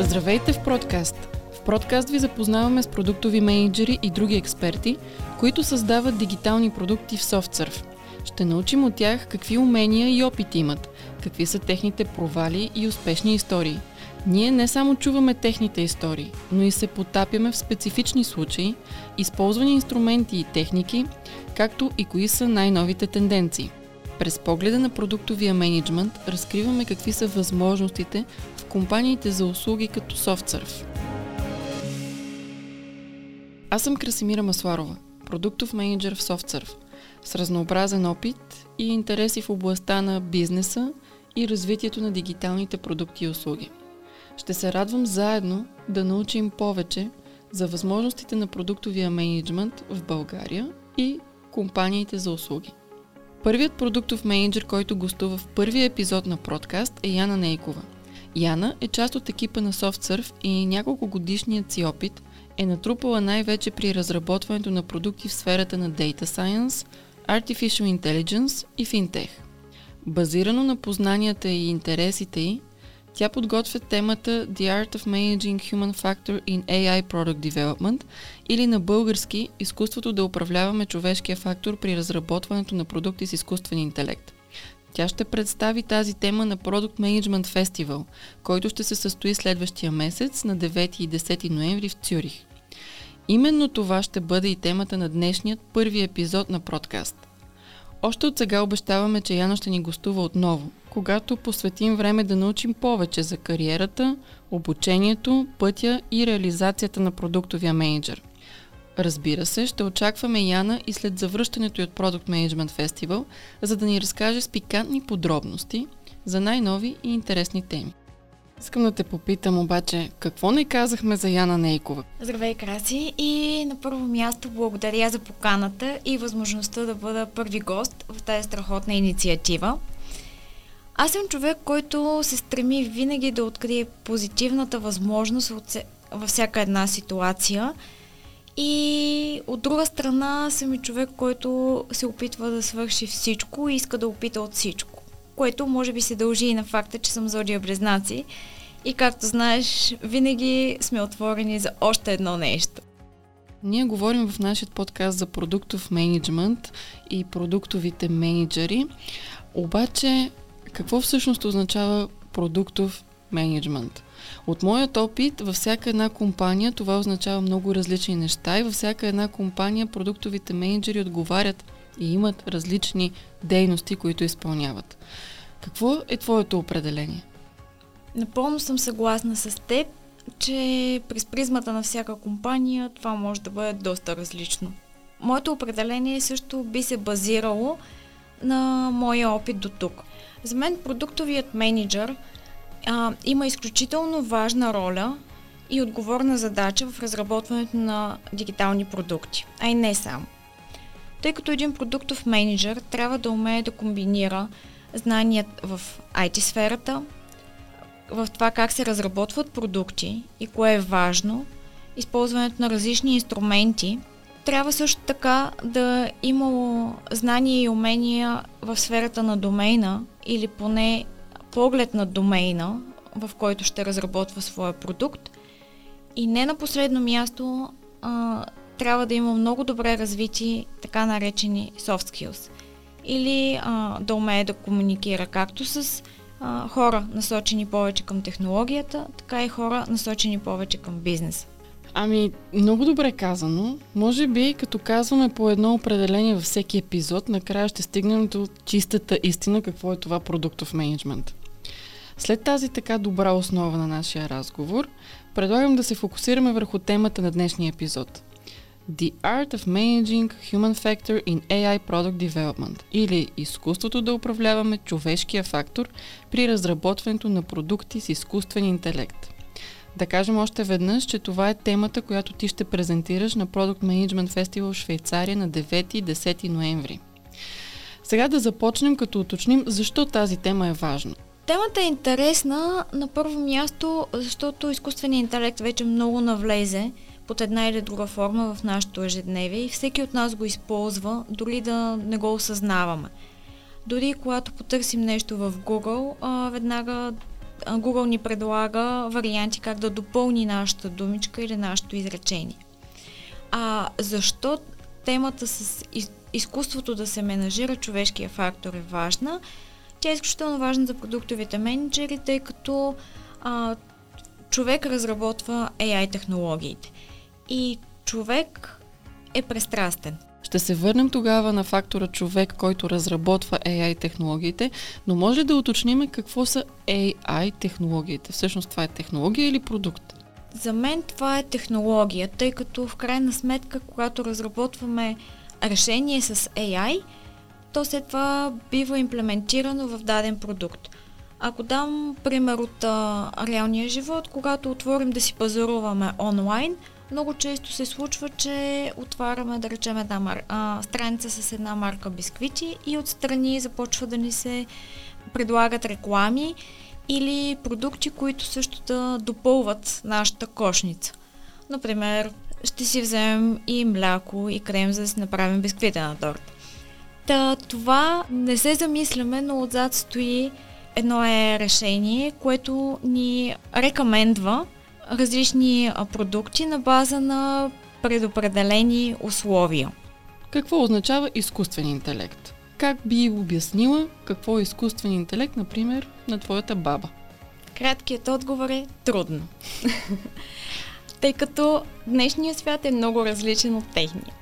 Здравейте в Продкаст! В Продкаст ви запознаваме с продуктови менеджери и други експерти, които създават дигитални продукти в SoftSurf. Ще научим от тях какви умения и опити имат, какви са техните провали и успешни истории. Ние не само чуваме техните истории, но и се потапяме в специфични случаи, използвани инструменти и техники, както и кои са най-новите тенденции. През погледа на продуктовия менеджмент разкриваме какви са възможностите компаниите за услуги като SoftSurf. Аз съм Красимира Масларова, продуктов менеджер в SoftSurf, с разнообразен опит и интереси в областта на бизнеса и развитието на дигиталните продукти и услуги. Ще се радвам заедно да научим повече за възможностите на продуктовия менеджмент в България и компаниите за услуги. Първият продуктов менеджер, който гостува в първия епизод на подкаст е Яна Нейкова. Яна е част от екипа на SoftSurf и няколко годишният си опит е натрупала най-вече при разработването на продукти в сферата на Data Science, Artificial Intelligence и FinTech. Базирано на познанията и интересите й, тя подготвя темата The Art of Managing Human Factor in AI Product Development или на български изкуството да управляваме човешкия фактор при разработването на продукти с изкуствен интелект. Тя ще представи тази тема на Product Management Festival, който ще се състои следващия месец на 9 и 10 ноември в Цюрих. Именно това ще бъде и темата на днешният първи епизод на подкаст. Още от сега обещаваме, че Яна ще ни гостува отново, когато посветим време да научим повече за кариерата, обучението, пътя и реализацията на продуктовия менеджер. Разбира се, ще очакваме Яна и след завръщането от Product Management Festival, за да ни разкаже с пикантни подробности за най-нови и интересни теми. Искам да те попитам обаче, какво не казахме за Яна Нейкова? Здравей, Краси! И на първо място благодаря за поканата и възможността да бъда първи гост в тази страхотна инициатива. Аз съм човек, който се стреми винаги да открие позитивната възможност във всяка една ситуация. И от друга страна съм и човек, който се опитва да свърши всичко и иска да опита от всичко. Което може би се дължи и на факта, че съм зодия близнаци. И както знаеш, винаги сме отворени за още едно нещо. Ние говорим в нашия подкаст за продуктов менеджмент и продуктовите менеджери. Обаче какво всъщност означава продуктов менеджмент? От моят опит, във всяка една компания това означава много различни неща и във всяка една компания продуктовите менеджери отговарят и имат различни дейности, които изпълняват. Какво е твоето определение? Напълно съм съгласна с теб, че през призмата на всяка компания това може да бъде доста различно. Моето определение също би се базирало на моя опит до тук. За мен продуктовият менеджер а, има изключително важна роля и отговорна задача в разработването на дигитални продукти, а и не само. Тъй като един продуктов менеджер трябва да умее да комбинира знаният в IT сферата, в това как се разработват продукти и кое е важно, използването на различни инструменти, трябва също така да има знания и умения в сферата на домейна или поне поглед на домейна, в който ще разработва своя продукт. И не на последно място а, трябва да има много добре развити така наречени soft skills. Или а, да умее да комуникира както с а, хора насочени повече към технологията, така и хора насочени повече към бизнеса. Ами, много добре казано. Може би, като казваме по едно определение във всеки епизод, накрая ще стигнем до чистата истина, какво е това продуктов менеджмент. След тази така добра основа на нашия разговор, предлагам да се фокусираме върху темата на днешния епизод. The Art of Managing Human Factor in AI Product Development или изкуството да управляваме човешкия фактор при разработването на продукти с изкуствен интелект. Да кажем още веднъж, че това е темата, която ти ще презентираш на Product Management Festival в Швейцария на 9 и 10 ноември. Сега да започнем като уточним защо тази тема е важна. Темата е интересна на първо място, защото изкуственият интелект вече много навлезе под една или друга форма в нашето ежедневие и всеки от нас го използва, дори да не го осъзнаваме. Дори когато потърсим нещо в Google, веднага Google ни предлага варианти как да допълни нашата думичка или нашето изречение. А защо темата с изкуството да се менажира човешкия фактор е важна? Тя е изключително важна за продуктовите менеджери, тъй като а, човек разработва AI технологиите. И човек е престрастен. Ще се върнем тогава на фактора човек, който разработва AI технологиите, но може да уточним какво са AI технологиите. Всъщност това е технология или продукт? За мен това е технология, тъй като в крайна сметка, когато разработваме решение с AI, то след това бива имплементирано в даден продукт. Ако дам пример от а, реалния живот, когато отворим да си пазаруваме онлайн, много често се случва, че отваряме, да речем, една мар... а, страница с една марка бисквити и отстрани започва да ни се предлагат реклами или продукти, които също да допълват нашата кошница. Например, ще си вземем и мляко и крем, за да си направим бисквитена торта. Та, това не се замисляме, но отзад стои едно е решение, което ни рекомендва различни продукти на база на предопределени условия. Какво означава изкуствен интелект? Как би обяснила какво е изкуствен интелект, например, на твоята баба? Краткият отговор е трудно. Тъй като днешният свят е много различен от техния.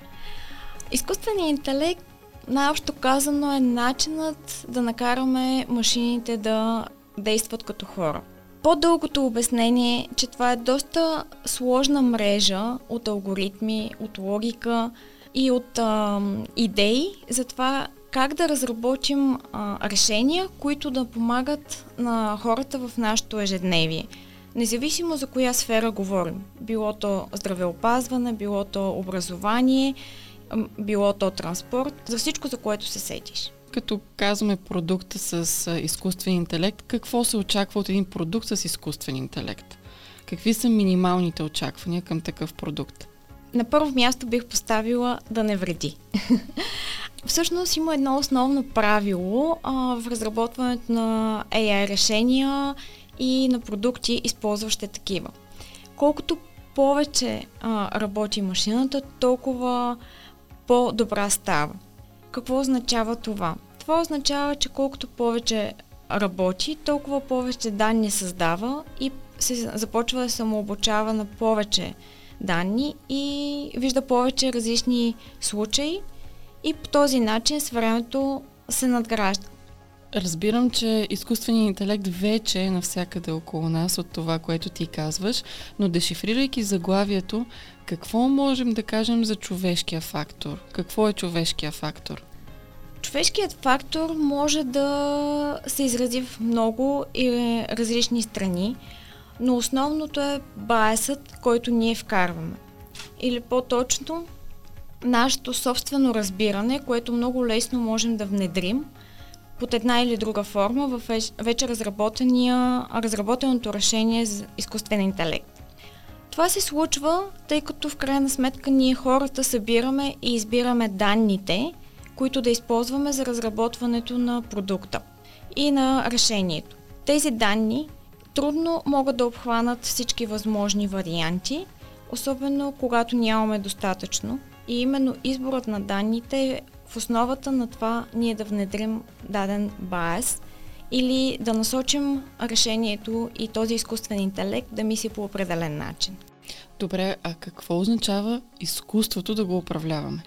Изкуственият интелект, най-общо казано, е начинът да накараме машините да действат като хора. По-дългото обяснение е, че това е доста сложна мрежа от алгоритми, от логика и от а, идеи за това как да разработим а, решения, които да помагат на хората в нашето ежедневие. Независимо за коя сфера говорим. Било то здравеопазване, било то образование, било то транспорт, за всичко, за което се сетиш като казваме продукта с изкуствен интелект, какво се очаква от един продукт с изкуствен интелект? Какви са минималните очаквания към такъв продукт? На първо място бих поставила да не вреди. Всъщност има едно основно правило а, в разработването на AI решения и на продукти, използващи такива. Колкото повече а, работи машината, толкова по-добра става. Какво означава това? Това означава, че колкото повече работи, толкова повече данни създава и се започва да самообучава на повече данни и вижда повече различни случаи и по този начин с времето се надгражда. Разбирам, че изкуственият интелект вече е навсякъде около нас от това, което ти казваш, но дешифрирайки заглавието, какво можем да кажем за човешкия фактор? Какво е човешкия фактор? Човешкият фактор може да се изрази в много и различни страни, но основното е байсът, който ние вкарваме. Или по-точно, нашето собствено разбиране, което много лесно можем да внедрим под една или друга форма в вече разработеното решение за изкуствен интелект. Това се случва, тъй като в крайна сметка ние хората събираме и избираме данните – които да използваме за разработването на продукта и на решението. Тези данни трудно могат да обхванат всички възможни варианти, особено когато нямаме достатъчно. И именно изборът на данните е в основата на това ние да внедрим даден байс или да насочим решението и този изкуствен интелект да мисли по определен начин. Добре, а какво означава изкуството да го управляваме?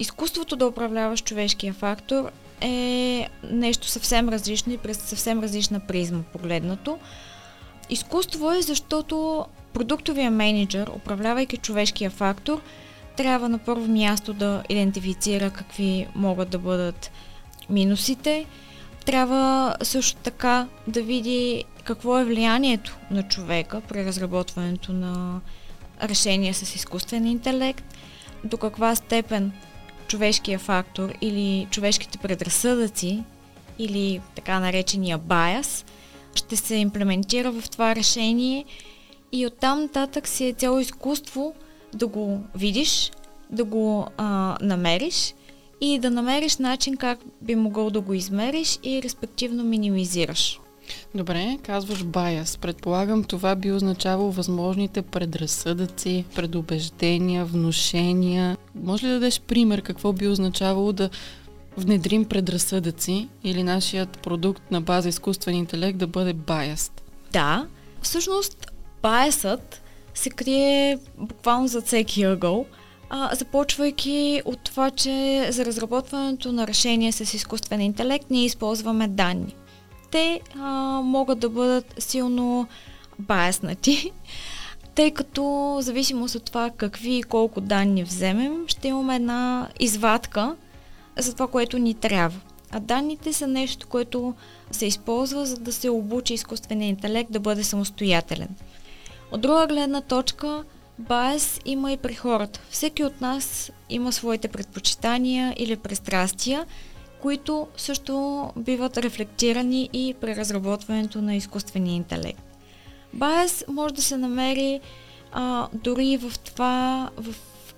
изкуството да управляваш човешкия фактор е нещо съвсем различно и през съвсем различна призма погледнато. Изкуство е защото продуктовия менеджер, управлявайки човешкия фактор, трябва на първо място да идентифицира какви могат да бъдат минусите. Трябва също така да види какво е влиянието на човека при разработването на решения с изкуствен интелект, до каква степен човешкия фактор или човешките предразсъдъци или така наречения баяс ще се имплементира в това решение и оттам нататък си е цяло изкуство да го видиш, да го а, намериш и да намериш начин как би могъл да го измериш и респективно минимизираш. Добре, казваш баяс. Предполагам, това би означавало възможните предразсъдъци, предубеждения, внушения. Може ли да дадеш пример какво би означавало да внедрим предразсъдъци или нашият продукт на база изкуствен интелект да бъде баяст? Да, всъщност баясът се крие буквално за всеки ъгъл, а, започвайки от това, че за разработването на решения с изкуствен интелект ние използваме данни. Те а, могат да бъдат силно баяснати, тъй като в зависимост от това какви и колко данни вземем, ще имаме една извадка за това, което ни трябва. А данните са нещо, което се използва, за да се обучи изкуствения интелект да бъде самостоятелен. От друга гледна точка, Байс има и при хората. Всеки от нас има своите предпочитания или пристрастия, които също биват рефлектирани и при разработването на изкуствения интелект. Байс може да се намери а, дори в това, в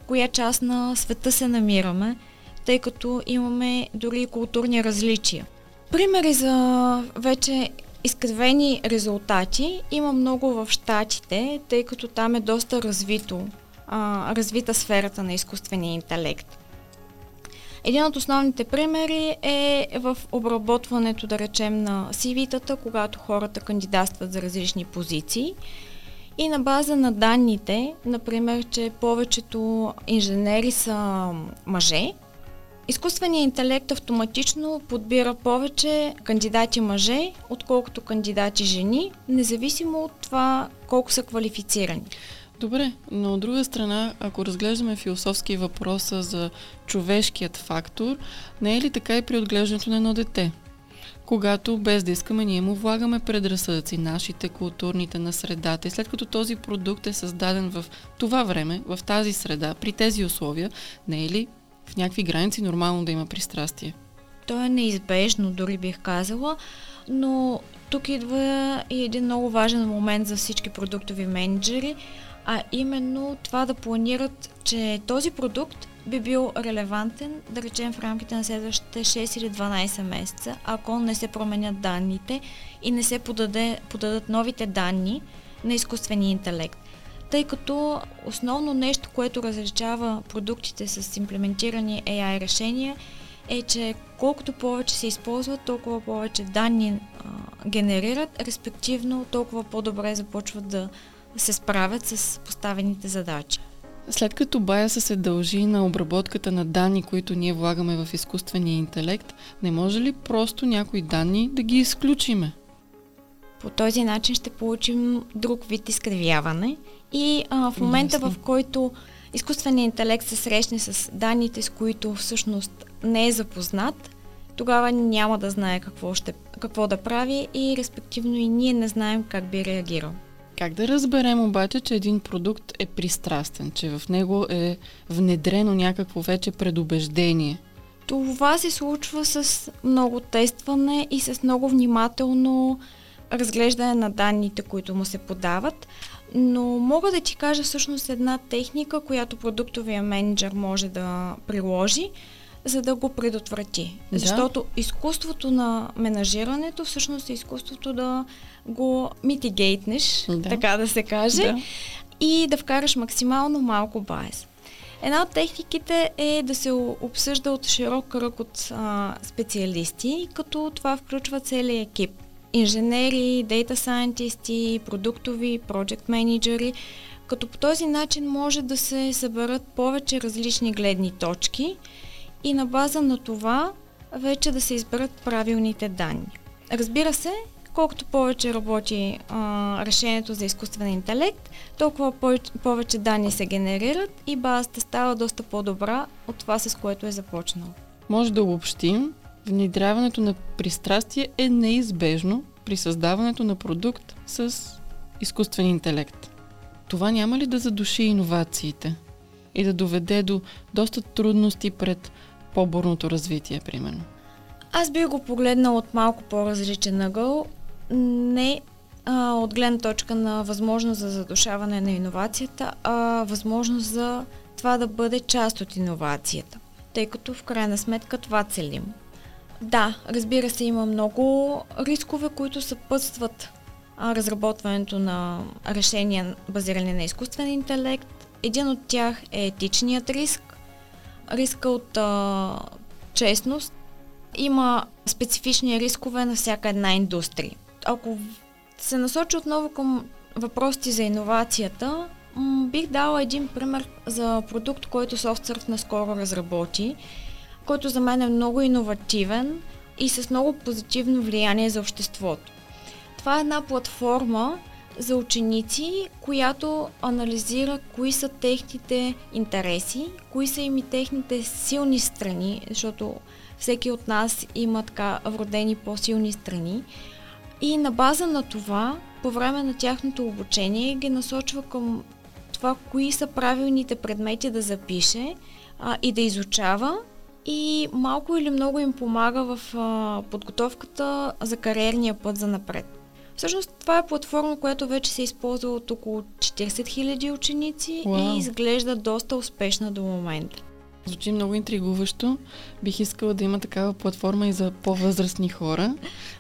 коя част на света се намираме, тъй като имаме дори културни различия. Примери за вече изкривени резултати има много в Штатите, тъй като там е доста развито, а, развита сферата на изкуствения интелект. Един от основните примери е в обработването, да речем, на CV-тата, когато хората кандидатстват за различни позиции. И на база на данните, например, че повечето инженери са мъже, Изкуственият интелект автоматично подбира повече кандидати мъже, отколкото кандидати жени, независимо от това колко са квалифицирани. Добре, но от друга страна, ако разглеждаме философски въпроса за човешкият фактор, не е ли така и при отглеждането на едно дете? Когато без да искаме, ние му влагаме предразсъдъци, нашите, културните, на средата. И след като този продукт е създаден в това време, в тази среда, при тези условия, не е ли в някакви граници нормално да има пристрастие. То е неизбежно, дори бих казала, но тук идва и един много важен момент за всички продуктови менеджери, а именно това да планират, че този продукт би бил релевантен, да речем в рамките на следващите 6 или 12 месеца, ако не се променят данните и не се подаде, подадат новите данни на изкуствения интелект тъй като основно нещо, което различава продуктите с имплементирани AI решения е, че колкото повече се използват, толкова повече данни а, генерират, респективно толкова по-добре започват да се справят с поставените задачи. След като баяса се дължи на обработката на данни, които ние влагаме в изкуствения интелект, не може ли просто някои данни да ги изключиме? По този начин ще получим друг вид изкривяване и а, в момента, в който изкуственият интелект се срещне с данните, с които всъщност не е запознат, тогава няма да знае какво, ще, какво да прави и респективно и ние не знаем как би реагирал. Как да разберем обаче, че един продукт е пристрастен, че в него е внедрено някакво вече предубеждение? Това се случва с много тестване и с много внимателно разглеждане на данните, които му се подават. Но мога да ти кажа всъщност една техника, която продуктовия менеджер може да приложи, за да го предотврати. Да. Защото изкуството на менажирането всъщност е изкуството да го митигейтнеш, да. така да се каже, да. и да вкараш максимално малко байс. Една от техниките е да се обсъжда от широк кръг от а, специалисти, като това включва целият екип инженери, дейта сайентисти, продуктови, проект менеджери, като по този начин може да се съберат повече различни гледни точки и на база на това вече да се изберат правилните данни. Разбира се, колкото повече работи а, решението за изкуствен интелект, толкова повече, данни се генерират и базата става доста по-добра от това, с което е започнал. Може да обобщим, внедряването на пристрастие е неизбежно при създаването на продукт с изкуствен интелект. Това няма ли да задуши иновациите и да доведе до доста трудности пред по-бурното развитие, примерно? Аз бих го погледнал от малко по-различен ъгъл. Не а, от гледна точка на възможност за задушаване на иновацията, а възможност за това да бъде част от иновацията. Тъй като в крайна сметка това целим Да, разбира се, има много рискове, които съпътстват а, разработването на решения базирани на изкуствен интелект. Един от тях е етичният риск, риска от а, честност. Има специфични рискове на всяка една индустрия. Ако се насочи отново към въпросите за иновацията, бих дала един пример за продукт, който SoftSurf наскоро разработи, който за мен е много иновативен и с много позитивно влияние за обществото. Това е една платформа за ученици, която анализира кои са техните интереси, кои са им и техните силни страни, защото всеки от нас има така вродени по-силни страни. И на база на това, по време на тяхното обучение, ги насочва към това, кои са правилните предмети да запише а, и да изучава и малко или много им помага в а, подготовката за кариерния път за напред. Всъщност това е платформа, която вече се използва от около 40 000 ученици wow. и изглежда доста успешна до момента. Звучи много интригуващо. Бих искала да има такава платформа и за по-възрастни хора,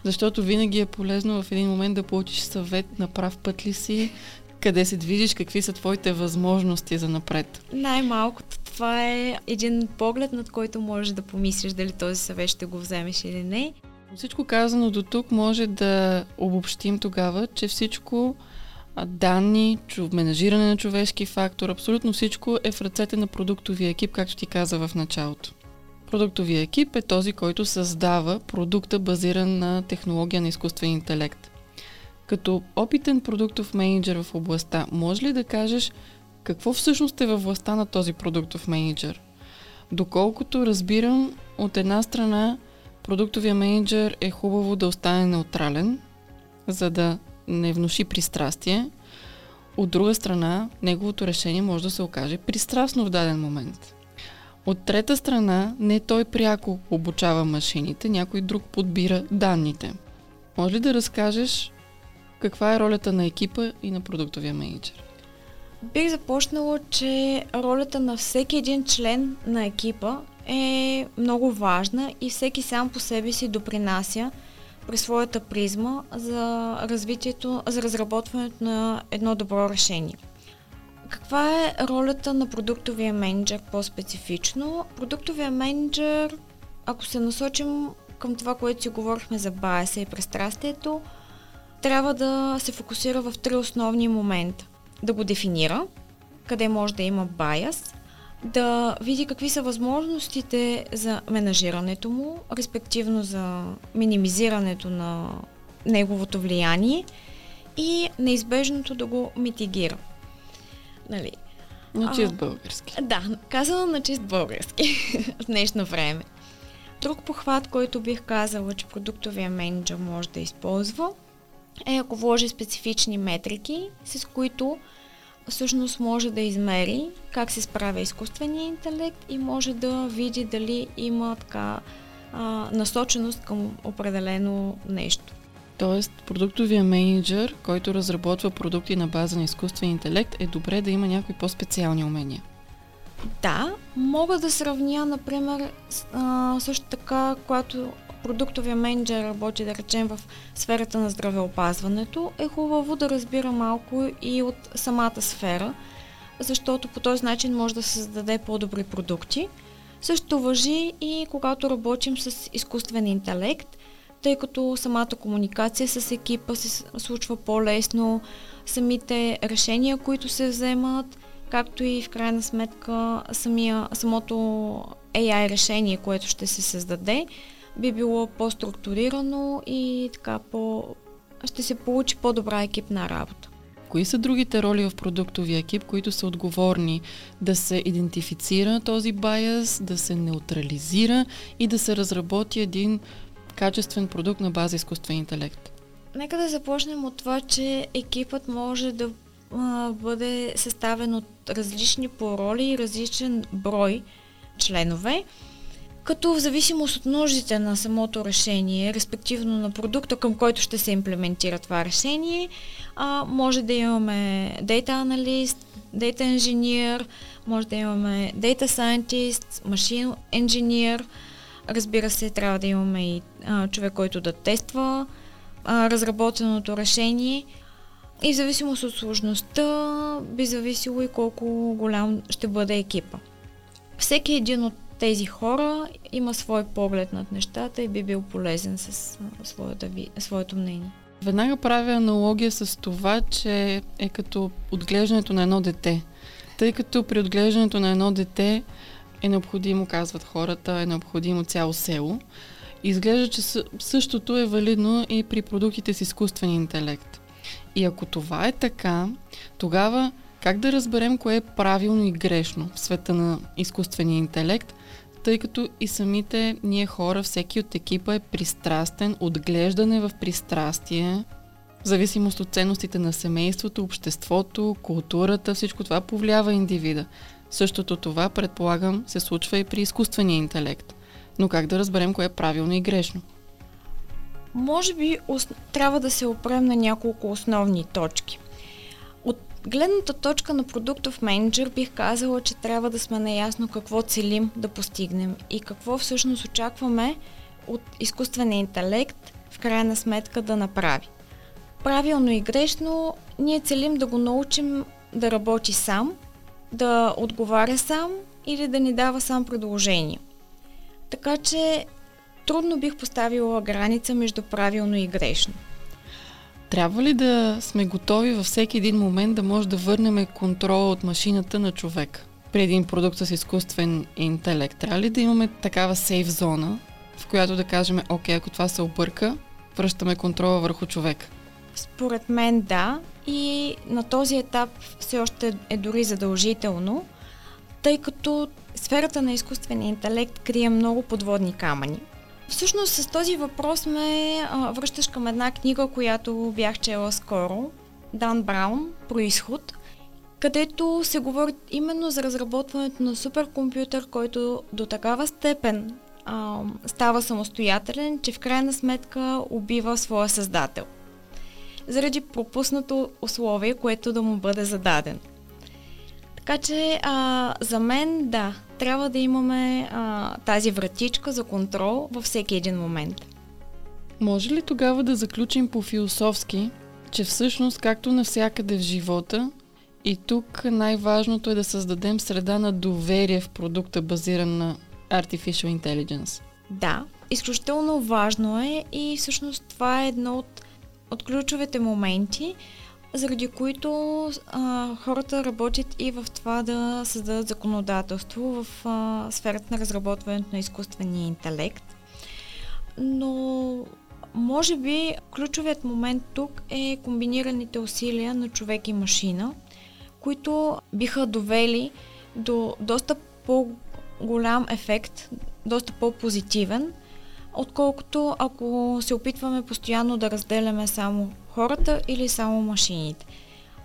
защото винаги е полезно в един момент да получиш съвет на прав път ли си, къде се движиш, какви са твоите възможности за напред. Най-малкото това е един поглед, над който можеш да помислиш дали този съвет ще го вземеш или не. Всичко казано до тук може да обобщим тогава, че всичко данни, менажиране на човешки фактор, абсолютно всичко е в ръцете на продуктовия екип, както ти каза в началото. Продуктовия екип е този, който създава продукта базиран на технология на изкуствен интелект. Като опитен продуктов менеджер в областта, може ли да кажеш какво всъщност е във властта на този продуктов менеджер? Доколкото разбирам, от една страна продуктовия менеджер е хубаво да остане неутрален, за да не внуши пристрастие. От друга страна, неговото решение може да се окаже пристрастно в даден момент. От трета страна, не той пряко обучава машините, някой друг подбира данните. Може ли да разкажеш каква е ролята на екипа и на продуктовия менеджер? Бих започнала, че ролята на всеки един член на екипа е много важна и всеки сам по себе си допринася през своята призма за развитието, за разработването на едно добро решение. Каква е ролята на продуктовия менеджер по-специфично? Продуктовия менеджер, ако се насочим към това, което си говорихме за байса и пристрастието, трябва да се фокусира в три основни момента. Да го дефинира, къде може да има байас, да види какви са възможностите за менажирането му, респективно за минимизирането на неговото влияние и неизбежното да го митигира. Нали? На чист български. Да, казано на чист български в днешно време. Друг похват, който бих казала, че продуктовия менеджер може да използва, е ако вложи специфични метрики, с които всъщност може да измери как се справя изкуствения интелект и може да види дали има така а, насоченост към определено нещо. Тоест, продуктовия менеджер, който разработва продукти на база на изкуствен интелект, е добре да има някои по-специални умения. Да, мога да сравня, например, а, също така, когато продуктовия менеджер работи, да речем, в сферата на здравеопазването, е хубаво да разбира малко и от самата сфера, защото по този начин може да се създаде по-добри продукти. Също въжи и когато работим с изкуствен интелект, тъй като самата комуникация с екипа се случва по-лесно, самите решения, които се вземат, както и в крайна сметка самия, самото AI решение, което ще се създаде, би било по-структурирано и така по... ще се получи по-добра екипна работа. Кои са другите роли в продуктовия екип, които са отговорни да се идентифицира този байас, да се неутрализира и да се разработи един качествен продукт на база изкуствен интелект? Нека да започнем от това, че екипът може да а, бъде съставен от различни по роли и различен брой членове като в зависимост от нуждите на самото решение, респективно на продукта, към който ще се имплементира това решение, а, може да имаме Data Analyst, Data Engineer, може да имаме Data Scientist, Machine Engineer, Разбира се, трябва да имаме и а, човек, който да тества а, разработеното решение. И в зависимост от сложността би зависило и колко голям ще бъде екипа. Всеки един от тези хора има свой поглед над нещата и би бил полезен с своята, своето мнение. Веднага правя аналогия с това, че е като отглеждането на едно дете. Тъй като при отглеждането на едно дете е необходимо, казват хората, е необходимо цяло село. Изглежда, че същото е валидно и при продуктите с изкуствен интелект. И ако това е така, тогава как да разберем кое е правилно и грешно в света на изкуствения интелект, тъй като и самите ние хора, всеки от екипа е пристрастен, отглеждане в пристрастие, в зависимост от ценностите на семейството, обществото, културата, всичко това повлиява индивида. Същото това, предполагам, се случва и при изкуствения интелект. Но как да разберем кое е правилно и грешно? Може би трябва да се опрем на няколко основни точки. От гледната точка на продуктов менеджер бих казала, че трябва да сме наясно какво целим да постигнем и какво всъщност очакваме от изкуствения интелект в крайна сметка да направи. Правилно и грешно, ние целим да го научим да работи сам, да отговаря сам или да ни дава сам предложение. Така че трудно бих поставила граница между правилно и грешно. Трябва ли да сме готови във всеки един момент да може да върнем контрола от машината на човек? При един продукт с изкуствен интелект, трябва ли да имаме такава сейф зона, в която да кажем, окей, ако това се обърка, връщаме контрола върху човек? Според мен да. И на този етап все още е дори задължително, тъй като сферата на изкуствения интелект крие много подводни камъни. Всъщност с този въпрос ме а, връщаш към една книга, която бях чела скоро, Дан Браун, Происход, където се говори именно за разработването на суперкомпютър, който до такава степен а, става самостоятелен, че в крайна сметка убива своя създател. Заради пропуснато условие, което да му бъде зададен. Така че а, за мен да, трябва да имаме а, тази вратичка за контрол във всеки един момент. Може ли тогава да заключим по-философски, че всъщност, както навсякъде в живота, и тук най-важното е да създадем среда на доверие в продукта, базиран на Artificial Intelligence? Да, изключително важно е и всъщност това е едно от, от ключовите моменти, заради които а, хората работят и в това да създадат законодателство в а, сферата на разработването на изкуствения интелект. Но може би ключовият момент тук е комбинираните усилия на човек и машина, които биха довели до доста по-голям ефект, доста по-позитивен, отколкото ако се опитваме постоянно да разделяме само хората или само машините.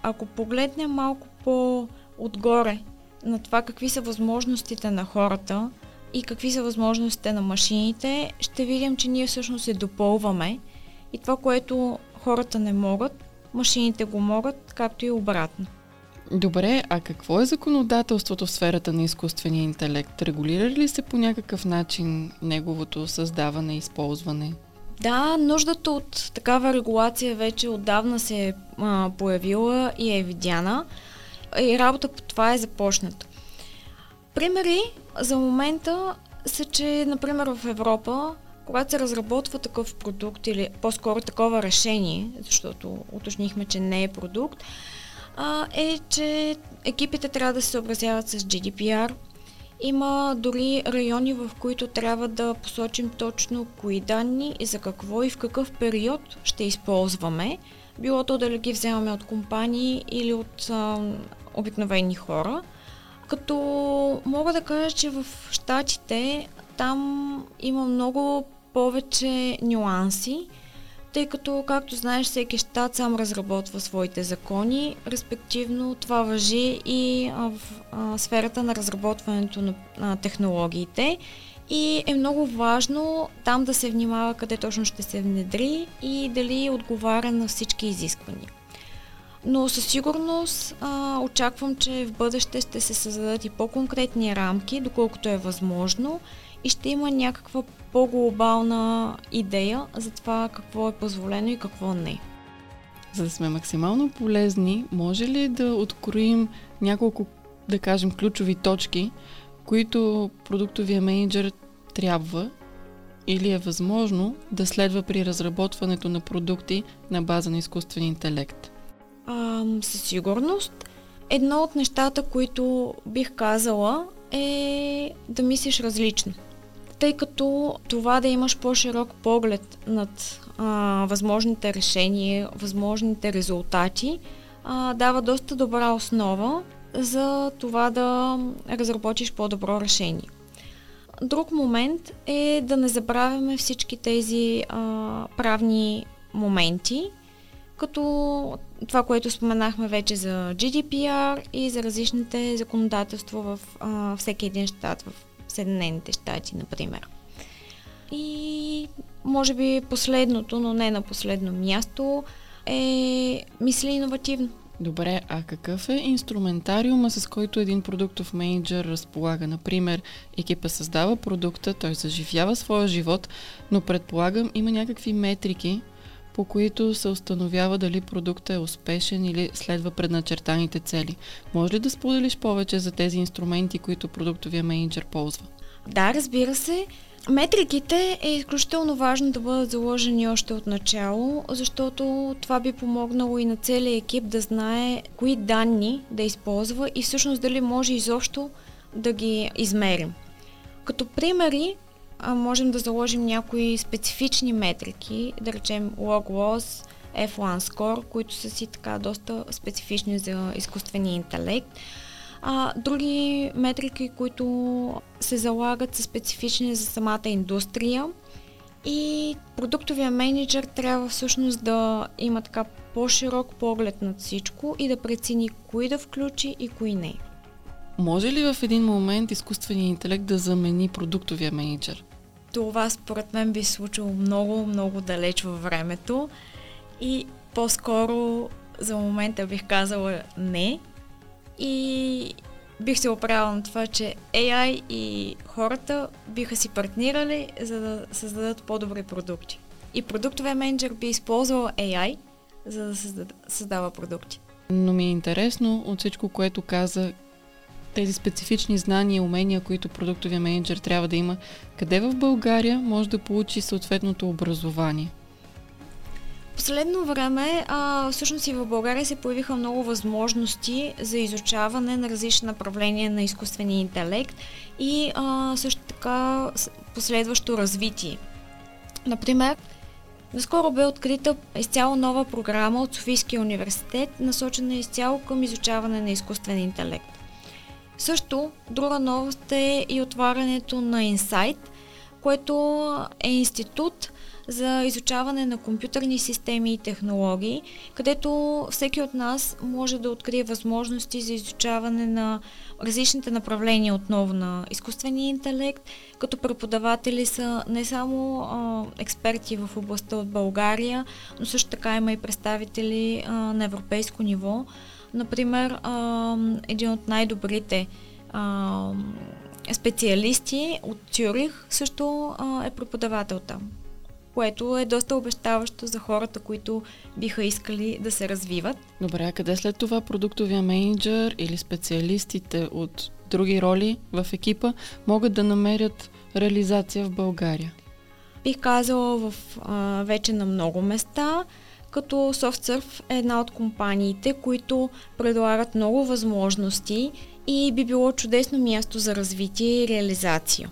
Ако погледнем малко по-отгоре на това какви са възможностите на хората и какви са възможностите на машините, ще видим, че ние всъщност се допълваме и това, което хората не могат, машините го могат, както и обратно. Добре, а какво е законодателството в сферата на изкуствения интелект? Регулира ли се по някакъв начин неговото създаване и използване? Да, нуждата от такава регулация вече отдавна се е появила и е видяна и работа по това е започната. Примери за момента са, че, например, в Европа, когато се разработва такъв продукт или по-скоро такова решение, защото уточнихме, че не е продукт, а, е, че екипите трябва да се съобразяват с GDPR. Има дори райони, в които трябва да посочим точно кои данни и за какво и в какъв период ще използваме. Било то да ги вземаме от компании или от а, обикновени хора. Като мога да кажа, че в Штатите там има много повече нюанси тъй като, както знаеш, всеки щат сам разработва своите закони, респективно това въжи и в сферата на разработването на технологиите и е много важно там да се внимава къде точно ще се внедри и дали отговаря на всички изисквания. Но със сигурност а, очаквам, че в бъдеще ще се създадат и по-конкретни рамки, доколкото е възможно и ще има някаква по-глобална идея за това какво е позволено и какво не. За да сме максимално полезни, може ли да откроим няколко, да кажем, ключови точки, които продуктовия менеджер трябва или е възможно да следва при разработването на продукти на база на изкуствен интелект? А, със сигурност. Едно от нещата, които бих казала е да мислиш различно. Тъй като това да имаш по-широк поглед над а, възможните решения, възможните резултати, а, дава доста добра основа за това да разработиш по-добро решение. Друг момент е да не забравяме всички тези а, правни моменти, като това, което споменахме вече за GDPR и за различните законодателства в а, всеки един щат, в Съединените щати, например. И може би последното, но не на последно място, е мисли иновативно. Добре, а какъв е инструментариума, с който един продуктов менеджер разполага? Например, екипа създава продукта, той заживява своя живот, но предполагам има някакви метрики, по които се установява дали продуктът е успешен или следва предначертаните цели. Може ли да споделиш повече за тези инструменти, които продуктовия менеджер ползва? Да, разбира се. Метриките е изключително важно да бъдат заложени още от начало, защото това би помогнало и на целия екип да знае кои данни да използва и всъщност дали може изобщо да ги измерим. Като примери, можем да заложим някои специфични метрики, да речем log loss, F1 score, които са си така доста специфични за изкуствения интелект. А, други метрики, които се залагат са специфични за самата индустрия и продуктовия менеджер трябва всъщност да има така по-широк поглед над всичко и да прецени кои да включи и кои не. Може ли в един момент изкуственият интелект да замени продуктовия менеджер? Това според мен би случило много, много далеч във времето и по-скоро за момента бих казала не, и бих се оправила на това, че AI и хората биха си партнирали, за да създадат по-добри продукти. И продуктовия менеджер би използвал AI, за да създава продукти. Но ми е интересно от всичко, което каза, тези специфични знания и умения, които продуктовия менеджер трябва да има, къде в България може да получи съответното образование? последно време, а, всъщност и в България се появиха много възможности за изучаване на различни направления на изкуствения интелект и а, също така последващо развитие. Например, Наскоро бе открита изцяло нова програма от Софийския университет, насочена изцяло към изучаване на изкуствен интелект. Също, друга новост е и отварянето на Insight, което е институт, за изучаване на компютърни системи и технологии, където всеки от нас може да открие възможности за изучаване на различните направления отново на изкуствения интелект, като преподаватели са не само а, експерти в областта от България, но също така има и представители а, на европейско ниво. Например, а, един от най-добрите а, специалисти от Цюрих също а, е преподавател там което е доста обещаващо за хората, които биха искали да се развиват. Добре, а къде след това продуктовия менеджер или специалистите от други роли в екипа могат да намерят реализация в България? Бих казала в, а, вече на много места, като SoftSurf е една от компаниите, които предлагат много възможности и би било чудесно място за развитие и реализация.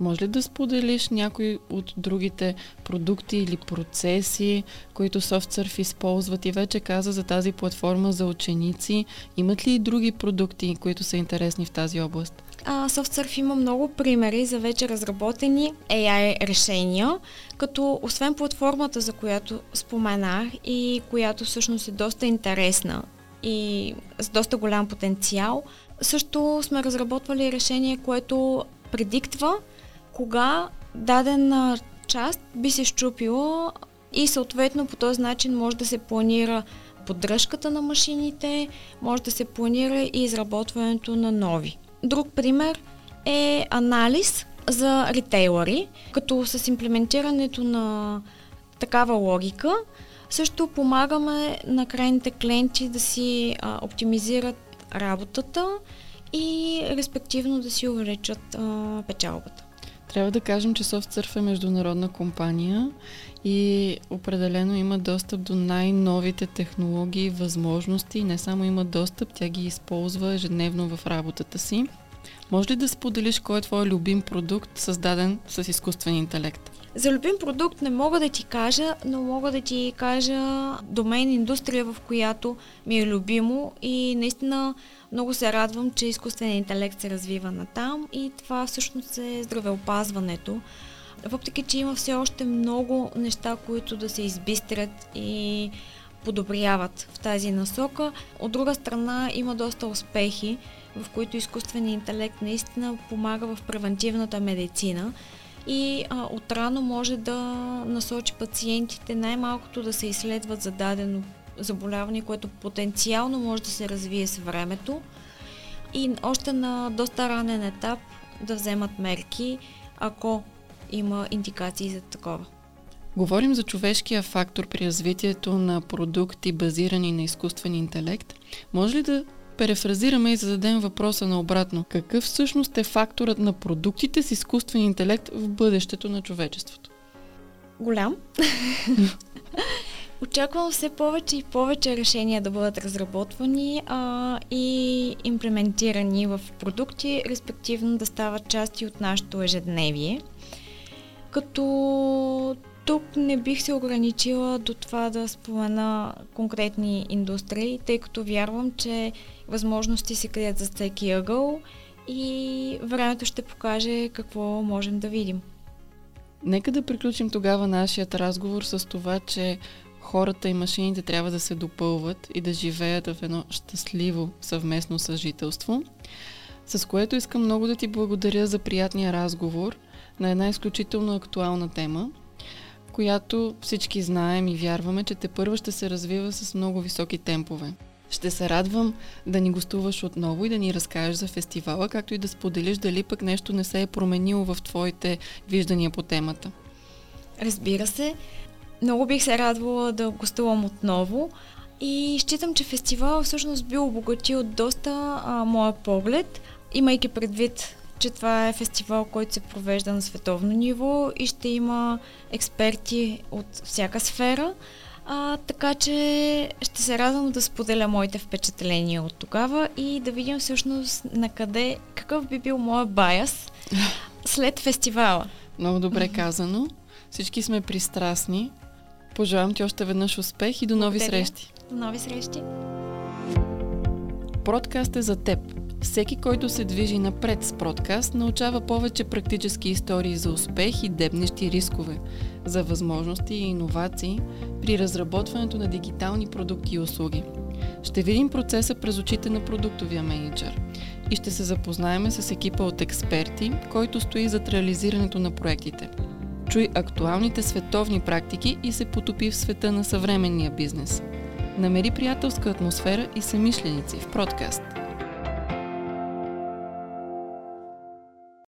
Може ли да споделиш някои от другите продукти или процеси, които SoftSurf използват и вече каза за тази платформа за ученици? Имат ли и други продукти, които са интересни в тази област? А, SoftSurf има много примери за вече разработени AI решения, като освен платформата, за която споменах и която всъщност е доста интересна и с доста голям потенциал, също сме разработвали решение, което предиктва кога дадена част би се щупила и съответно по този начин може да се планира поддръжката на машините, може да се планира и изработването на нови. Друг пример е анализ за ритейлъри, като с имплементирането на такава логика също помагаме на крайните клиенти да си а, оптимизират работата и респективно да си увеличат печалбата. Трябва да кажем, че SoftSurf е международна компания и определено има достъп до най-новите технологии, възможности. Не само има достъп, тя ги използва ежедневно в работата си. Може ли да споделиш кой е твой любим продукт, създаден с изкуствен интелект? За любим продукт не мога да ти кажа, но мога да ти кажа домен индустрия, в която ми е любимо и наистина много се радвам, че изкуственият интелект се развива на там и това всъщност е здравеопазването. Въпреки, че има все още много неща, които да се избистрят и подобряват в тази насока. От друга страна има доста успехи, в които изкуственият интелект наистина помага в превентивната медицина и а, отрано може да насочи пациентите най-малкото да се изследват за дадено заболяване, което потенциално може да се развие с времето и още на доста ранен етап да вземат мерки, ако има индикации за такова. Говорим за човешкия фактор при развитието на продукти, базирани на изкуствен интелект. Може ли да перефразираме и зададем въпроса на обратно? Какъв всъщност е факторът на продуктите с изкуствен интелект в бъдещето на човечеството? Голям. Очаквам все повече и повече решения да бъдат разработвани а, и имплементирани в продукти, респективно да стават части от нашето ежедневие. Като тук не бих се ограничила до това да спомена конкретни индустрии, тъй като вярвам, че възможности се крият за всеки ъгъл и времето ще покаже какво можем да видим. Нека да приключим тогава нашият разговор с това, че хората и машините трябва да се допълват и да живеят в едно щастливо съвместно съжителство, с което искам много да ти благодаря за приятния разговор на една изключително актуална тема, която всички знаем и вярваме, че те първа ще се развива с много високи темпове. Ще се радвам да ни гостуваш отново и да ни разкажеш за фестивала, както и да споделиш дали пък нещо не се е променило в твоите виждания по темата. Разбира се, много бих се радвала да гостувам отново и считам, че фестивал всъщност би обогатил доста а, моя поглед, имайки предвид, че това е фестивал, който се провежда на световно ниво и ще има експерти от всяка сфера. А, така че ще се радвам да споделя моите впечатления от тогава и да видим всъщност на къде, какъв би бил моят баяс след фестивала. Много добре казано. Всички сме пристрастни. Пожелавам ти още веднъж успех и до нови Благодаря. срещи. До нови срещи. Продкаст е за теб. Всеки, който се движи напред с продкаст, научава повече практически истории за успех и дебнещи рискове, за възможности и иновации при разработването на дигитални продукти и услуги. Ще видим процеса през очите на продуктовия менеджер и ще се запознаеме с екипа от експерти, който стои зад реализирането на проектите. Чуй актуалните световни практики и се потопи в света на съвременния бизнес. Намери приятелска атмосфера и самишленици в продкаст –